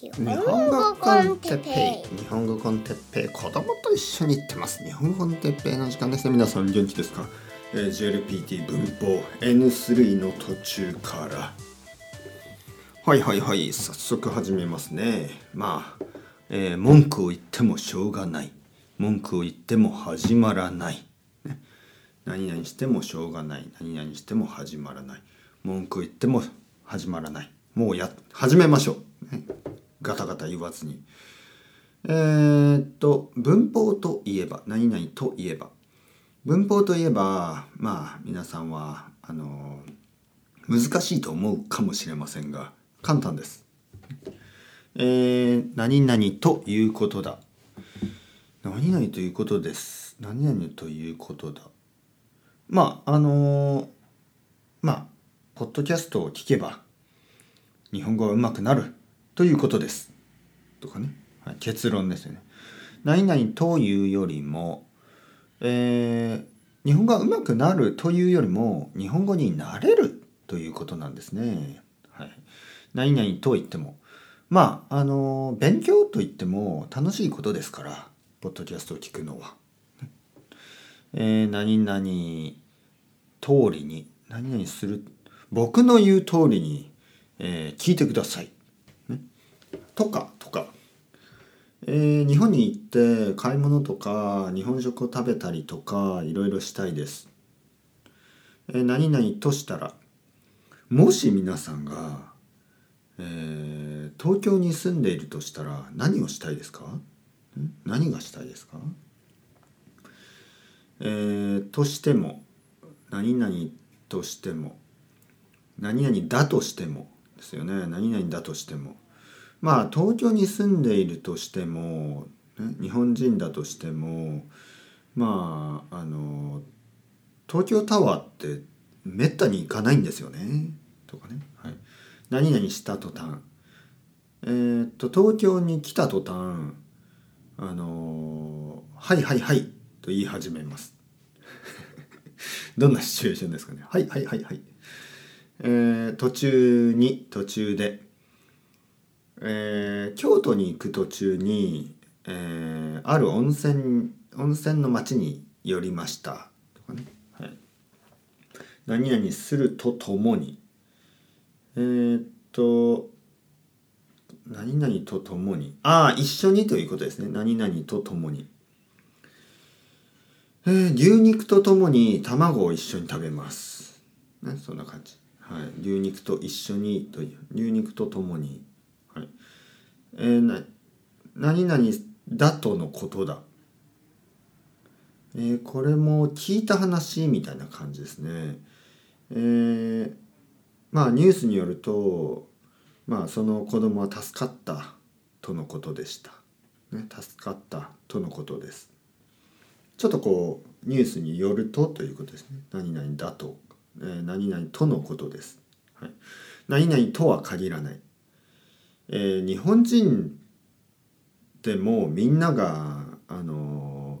日本語コンテッペイ？日本語コンテッペイ？子供と一緒に行ってます。日本語コンテッペイの時間ですね。皆さん元気ですか、えー、GLPT 文法 N3 の途中から。はいはいはい。早速始めますね。まあ、えー、文句を言ってもしょうがない。文句を言っても始まらない、ね、何々してもしょうがない。何々しても始まらない。文句を言っても始まらない。もうや始めましょう、ねガタガタ言わずに。えー、っと文法といえば何々といえば文法といえばまあ皆さんはあの難しいと思うかもしれませんが簡単です。えー、何々ということだ。何々ということです。何々ということだ。まああのまあポッドキャストを聞けば日本語が上手くなるということです。とかね、はい、結論ですよね。何々というよりも、えー、日本語が上手くなるというよりも日本語になれるということなんですね。はい、何々と言ってもまああの勉強と言っても楽しいことですからポッドキャストを聞くのは。えー、何々通りに何々する僕の言う通りに、えー、聞いてください。とかとか、えー、日本に行って買い物とか日本食を食べたりとかいろいろしたいです、えー、何々としたらもし皆さんが、えー、東京に住んでいるとしたら何をしたいですか？何がしたいですか？えー、としても何々としても何々だとしてもですよね。何々だとしても。まあ東京に住んでいるとしても、ね、日本人だとしてもまああの東京タワーってめったに行かないんですよねとかね、はい、何々した途端えー、っと東京に来た途端あのはいはいはいと言い始めます。どんなシチュエーションですかね。はいはいはいはい。えー、途中に途中でえー、京都に行く途中に、えー、ある温泉温泉の町に寄りました。とかね、はい、何々するとともに。えー、っと何々とともに。ああ一緒にということですね。何々とともに、えー、牛肉とともに卵を一緒に食べます。ねそんな感じ。はい、牛肉と一緒にという。牛肉とともにえー、な何々だとのことだ。えー、これも聞いた話みたいな感じですね。えー、まあニュースによるとまあその子供は助かったとのことでした。ね、助かったとのことです。ちょっとこうニュースによるとということですね。何々だと、えー、何々とのことです。はい、何々とは限らない。えー、日本人でもみんながあの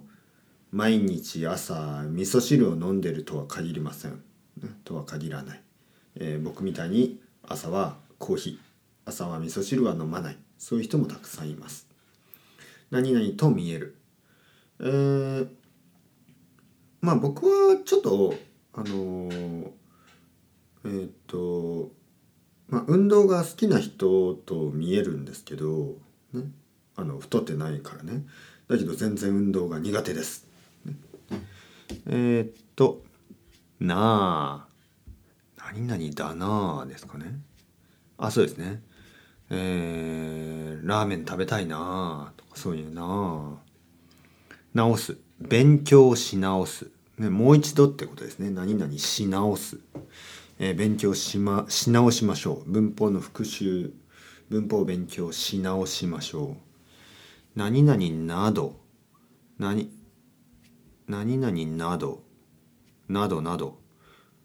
毎日朝味噌汁を飲んでるとは限りません、ね、とは限らない、えー、僕みたいに朝はコーヒー朝は味噌汁は飲まない。そういう人もたくさんいます。何々と見える。えー、まあ僕はちょっとあのえっ、とまあ、運動が好きな人と見えるんですけど、ね、あの太ってないからね。だけど全然運動が苦手です。ね、えー、っと「なあ。何々だなあ」ですかね。あそうですね。えー、ラーメン食べたいなあとかそういうな直す。勉強し直す、ね、もう一度ってことですね。何々し直す。えー、勉強し,、ま、し直しましょう。文法の復習文法を勉強し直しましょう。何々など何何々などなどなど。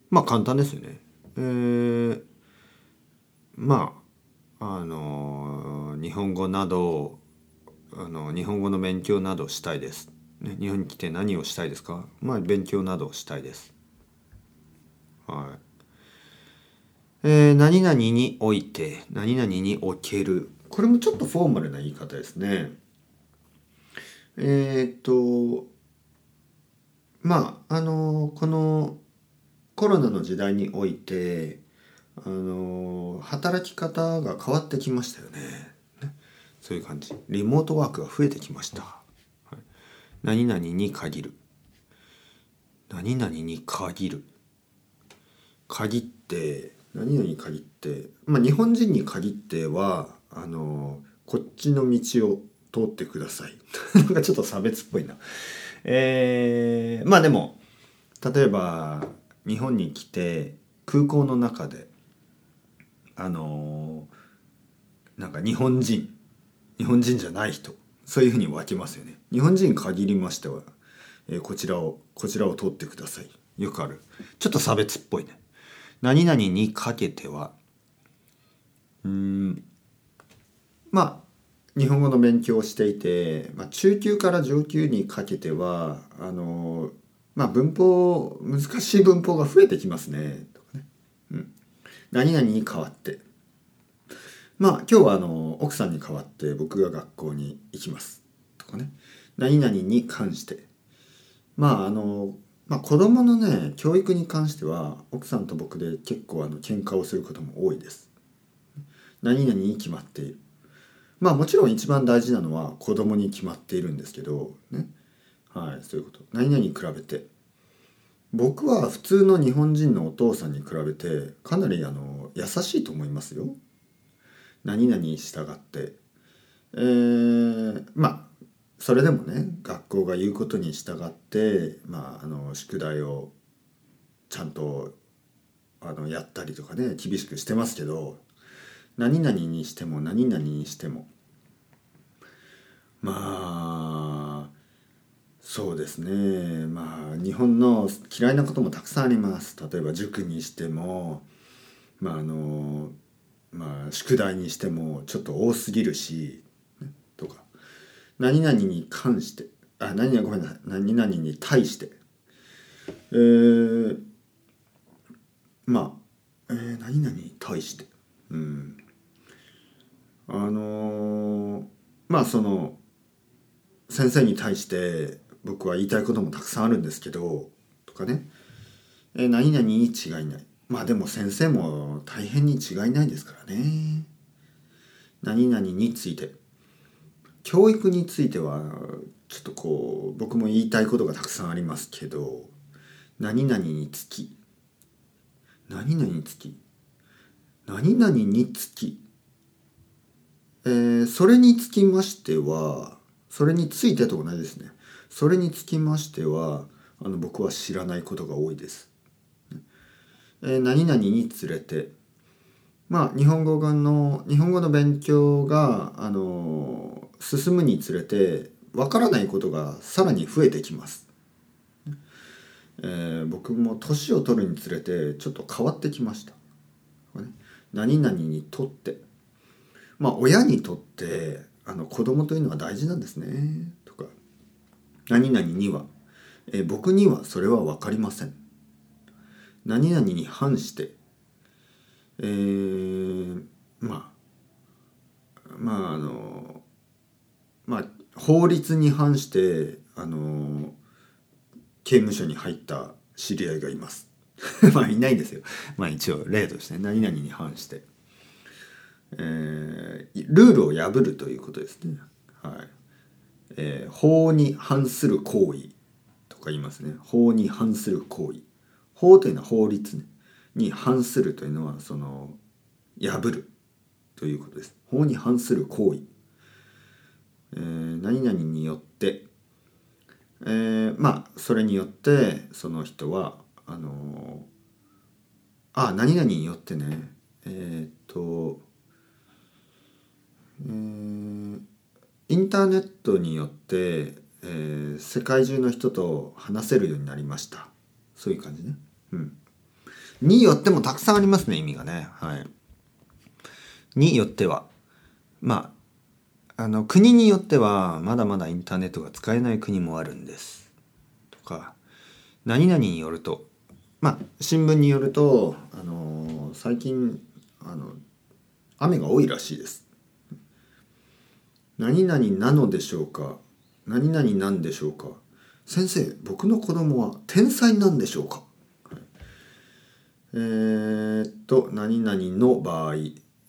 まあ簡単ですよね。えー、まああの日本語などあの日本語の勉強などしたいです、ね、日本に来て何をしたいですか？まあ勉強などしたいです。はい。えー、何々において何々における。これもちょっとフォーマルな言い方ですね。えー、っとまああのこのコロナの時代においてあの働き方が変わってきましたよね。そういう感じ。リモートワークが増えてきました、はい、何々に限る。何々に限る。限って何々に限ってまあ日本人に限ってはあのこっちの道を通ってください。なんかちょっと差別っぽいな。えー、まあでも例えば日本に来て空港の中であのー、なんか日本人日本人じゃない人そういうふうに分けますよね。日本人限りましては、えー、こちらをこちらを通ってください。よくある。ちょっと差別っぽいね。何々にかけては。うん。まあ日本語の勉強をしていて、まあ、中級から上級にかけてはあのまあ文法難しい文法が増えてきますね。とかね、うん、何々に変わって。まあ今日はあの奥さんに代わって僕が学校に行きます。とかね。何々に関して。まああのまあ子供のね教育に関しては奥さんと僕で結構あの喧嘩をすることも多いです。何々に決まっている。まあもちろん一番大事なのは子供に決まっているんですけどね。はいそういうこと。何々に比べて。僕は普通の日本人のお父さんに比べてかなりあの優しいと思いますよ。何々に従って。えー、まあそれでもね学校が言うことに従って、まあ、あの宿題をちゃんとあのやったりとかね厳しくしてますけど何々にしても何々にしてもまあそうですね。まあ日本の嫌いなこともたくさんあります。例えば塾にしてもまああのまあ宿題にしてもちょっと多すぎるし、何々に関してあ何々ごめんなさい。何々に対して。えー、まあ、えー、何々に対して。うん。あのー、まあその先生に対して僕は言いたいこともたくさんあるんですけどとかね、え何々に違いない。まあでも先生も大変に違いないですからね。何々について。教育についてはちょっとこう僕も言いたいことがたくさんありますけど何々につき何々につき何々につきえー、それにつきましてはそれについてと同じですねそれにつきましてはあの僕は知らないことが多いです。えー、何々につれてまあ日本語の日本語の勉強が、あの、進むにつれてわからないことがさらに増えてきます。えー、僕も年を取るにつれてちょっと変わってきました。何々にとってまあ親にとってあの子供というのは大事なんですねとか。何々には、えー、僕にはそれは分かりません。何々に反して、えー、まあ、まああの、まあ法律に反して、あの、刑務所に入った知り合いがいます。まあいないんですよ。まあ一応例として何々に反して、えー、ルールを破るということですね。はい。えー、法に反する行為とか言いますね法に反する行為法というのは法律、に反するというのはその破るということです法に反する行為、えー、何々によって、えー、まあそれによってその人はあのー、あ何々によってねえー、っとえーインターネットによって、えー、世界中の人と話せるようになりました。そういう感じね。うん。によってもたくさんありますね意味がね。はい。によっては。まああの国によってはまだまだインターネットが使えない国もあるんです。とか何々によると。まあ新聞によるとあの、最近あの雨が多いらしいです。何々なのでしょうか？何々なんでしょうか？先生僕の子供は天才なんでしょうか、えー、っと何々の場合、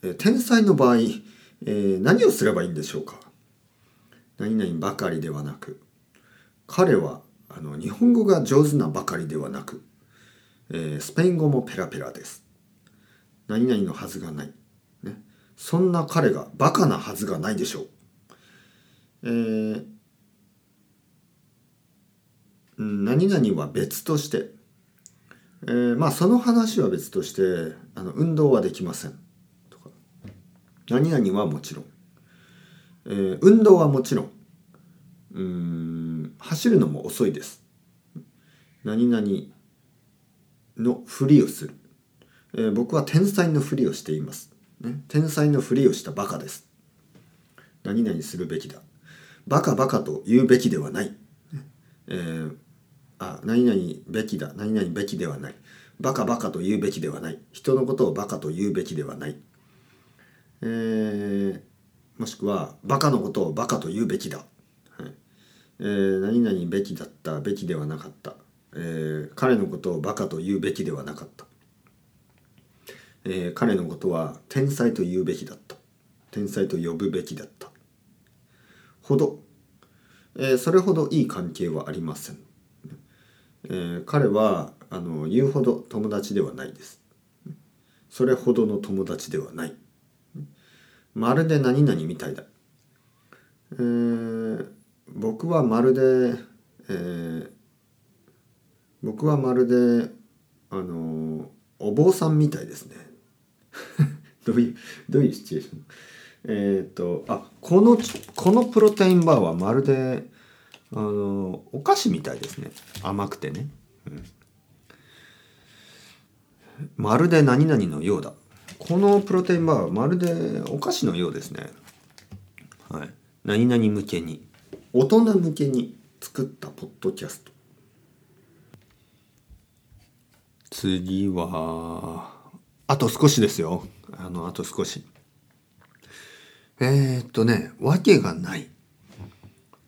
え、天才の場合、えー、何をすればいいんでしょうか？何々ばかりではなく。彼はあの日本語が上手なばかりではなく、えー、スペイン語もペラペラです。何々のはずがない、ね、そんな彼がバカなはずがないでしょう。えー、何々は別として、えー、まあその話は別としてあの運動はできません。何々はもちろん、えー、運動はもちろん。うん走るのも遅いです。何々のふりをする、えー、僕は天才のふりをしています、ね、天才のふりをしたバカです。何々するべきだ。バカバカと言うべきではない。えー、あ、何々べきだ、何々べきではない。バカバカと言うべきではない。人のことをバカと言うべきではない。えー、もしくは、バカのことをバカと言うべきだ。はいえー、何々べきだったべきではなかった。えー、彼のことをバカと言うべきではなかった。えー、彼のことは天才と言うべきだった。天才と呼ぶべきだった。ほど、えー、それほどいい関係はありません、えー、彼はあの言うほど友達ではないですそれほどの友達ではないまるで何々みたいだ、えー、僕はまるで、えー、僕はまるであのお坊さんみたいですね。どういうどういうシチュエーション？えっ、ー、とあこのこのプロテインバーはまるであのお菓子みたいですね。甘くてね、うん、まるで何々のようだ。このプロテインバーはまるでお菓子のようですねはい何々向けに大人向けに作ったポッドキャスト次はあと少しですよあのあと少しえー、っとね、わけがない。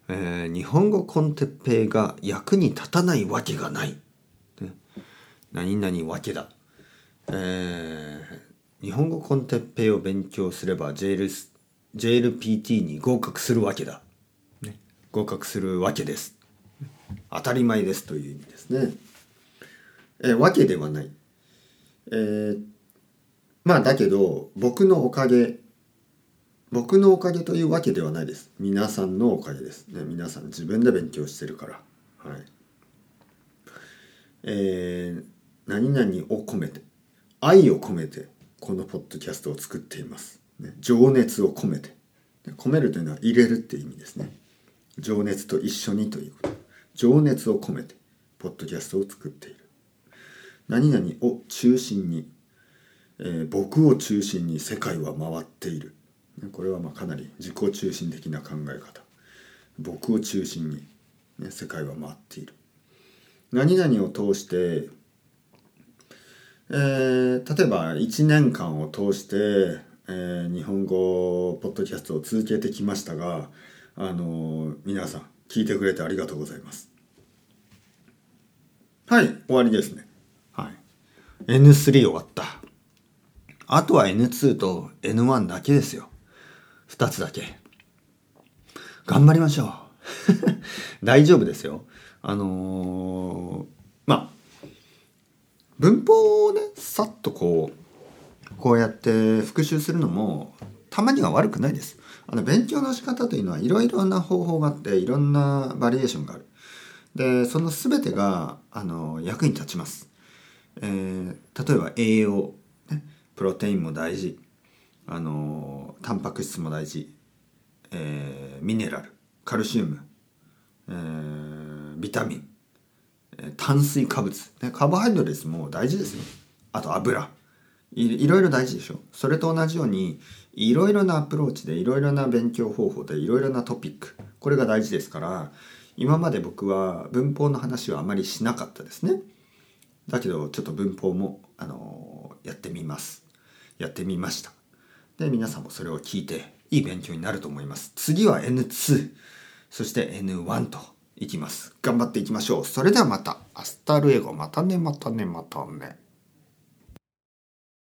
えー、日本語コンテッペイが役に立たないわけがない。何々わけだ。えー、日本語コンテッペイを勉強すれば JL JLPT に合格するわけだ。ね、合格するわけです。当たり前ですという意味ですね。えー、わけではない。えー、まあだけど僕のおかげ僕のおかげというわけではないです。皆さんのおかげです。ね、皆さん自分で勉強してるから。はい。えー、何々を込めて、愛を込めて、このポッドキャストを作っています。ね、情熱を込めて。込めるというのは入れるっていう意味ですね。情熱と一緒にということ。情熱を込めて、ポッドキャストを作っている。何々を中心に、えー、僕を中心に世界は回っている。これはまあかなり自己中心的な考え方僕を中心に、ね、世界は回っている何々を通して、えー、例えば1年間を通して、えー、日本語ポッドキャストを続けてきましたがあのー、皆さん聞いてくれてありがとうございますはい終わりですねはい N3 終わったあとは N2 と N1 だけですよ2つだけ。頑張りましょう。大丈夫ですよ。あのー、まあ、文法をね、さっとこう、こうやって復習するのも、たまには悪くないです。あの、勉強の仕方というのはいろいろな方法があって、いろんなバリエーションがある。で、その全てが、あの、役に立ちます。えー、例えば栄養、ね、プロテインも大事。あのタンパク質も大事、えー、ミネラルカルシウム、えー、ビタミン、炭水化物、カーボハイドレスも大事ですよ。あと油。いいろいろ大事でしょ。それと同じようにいろいろなアプローチでいろいろな勉強方法でいろいろなトピック。これが大事ですから今まで僕は文法の話はあまりしなかったですね。だけどちょっと文法も、あのやってみます。やってみました。で皆さんもそれを聞いていい勉強になると思います。次は N2 そして N1 と。いきます。頑張っていきましょう。それではまた。 Hasta luego。またねまたねまたね。